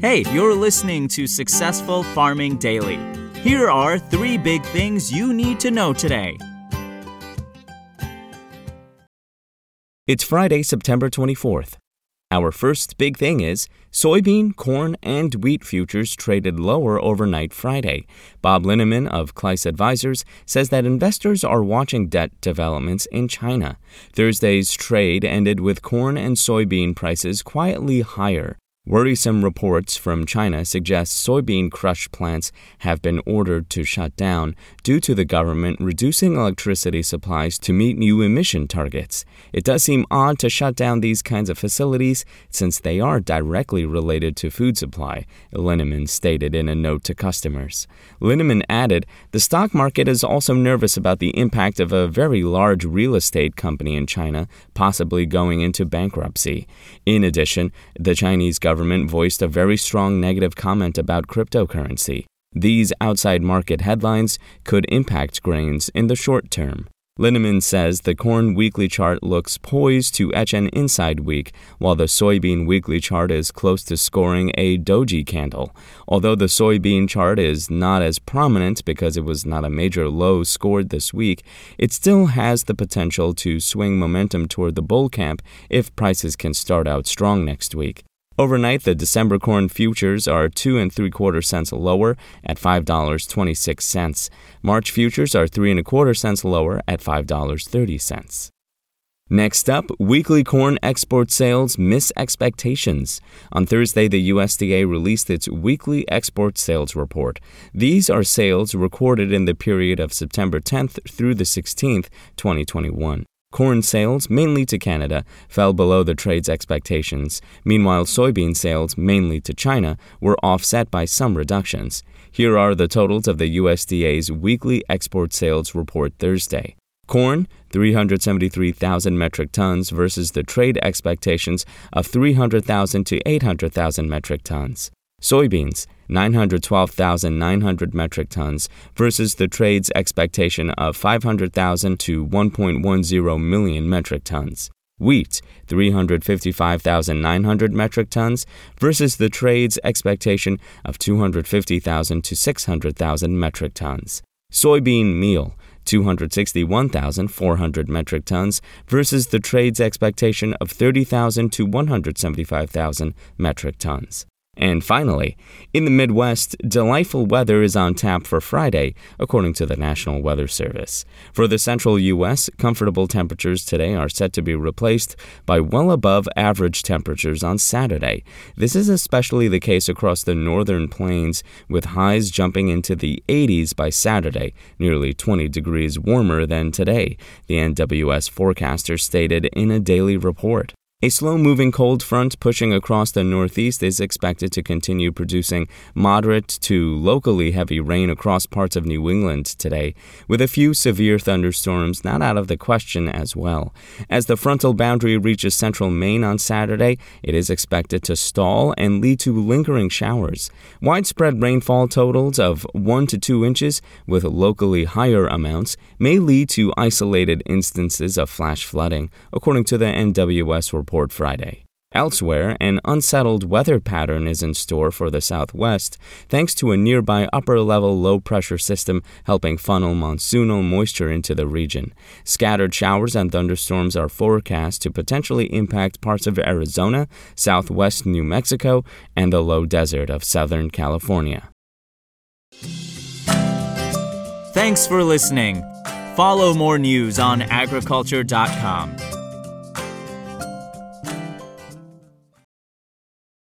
Hey, you're listening to Successful Farming Daily. Here are three big things you need to know today. It's Friday, September 24th. Our first big thing is soybean, corn, and wheat futures traded lower overnight Friday. Bob Linneman of Kluis Advisors says that investors are watching debt developments in China. Thursday's trade ended with corn and soybean prices quietly higher. Worrisome reports from China suggest soybean crush plants have been ordered to shut down due to the government reducing electricity supplies to meet new emission targets. It does seem odd to shut down these kinds of facilities since they are directly related to food supply, Linneman stated in a note to customers. Linneman added, The stock market is also nervous about the impact of a very large real estate company in China possibly going into bankruptcy. In addition, the Chinese government government voiced a very strong negative comment about cryptocurrency. These outside market headlines could impact grains in the short term. Linneman says the corn weekly chart looks poised to etch an inside week, while the soybean weekly chart is close to scoring a doji candle. Although the soybean chart is not as prominent because it was not a major low scored this week, it still has the potential to swing momentum toward the bull camp if prices can start out strong next week. Overnight, the December corn futures are two and three quarter cents lower at five dollars twenty six cents. March futures are three and a quarter cents lower at five dollars thirty cents. Next up, weekly corn export sales miss expectations. On Thursday, the USDA released its weekly export sales report. These are sales recorded in the period of September 10th through the 16th, 2021. Corn sales, mainly to Canada, fell below the trade's expectations. Meanwhile, soybean sales, mainly to China, were offset by some reductions. Here are the totals of the USDA's weekly export sales report Thursday. Corn, 373,000 metric tons versus the trade expectations of 300,000 to 800,000 metric tons. Soybeans, 912,900 metric tons versus the trade's expectation of 500,000 to 1.10 million metric tons. Wheat, 355,900 metric tons versus the trade's expectation of 250,000 to 600,000 metric tons. Soybean meal, 261,400 metric tons versus the trade's expectation of 30,000 to 175,000 metric tons. And finally, in the Midwest, delightful weather is on tap for Friday, according to the National Weather Service. For the central U.S., comfortable temperatures today are set to be replaced by well above average temperatures on Saturday. This is especially the case across the northern plains, with highs jumping into the 80s by Saturday, nearly 20 degrees warmer than today, the NWS forecaster stated in a daily report. A slow moving cold front pushing across the northeast is expected to continue producing moderate to locally heavy rain across parts of New England today, with a few severe thunderstorms not out of the question as well. As the frontal boundary reaches central Maine on Saturday, it is expected to stall and lead to lingering showers. Widespread rainfall totals of 1 to 2 inches, with locally higher amounts, may lead to isolated instances of flash flooding, according to the NWS report Friday. Elsewhere, an unsettled weather pattern is in store for the southwest, thanks to a nearby upper level low pressure system helping funnel monsoonal moisture into the region. Scattered showers and thunderstorms are forecast to potentially impact parts of Arizona, southwest New Mexico, and the low desert of southern California. Thanks for listening. Follow more news on agriculture.com.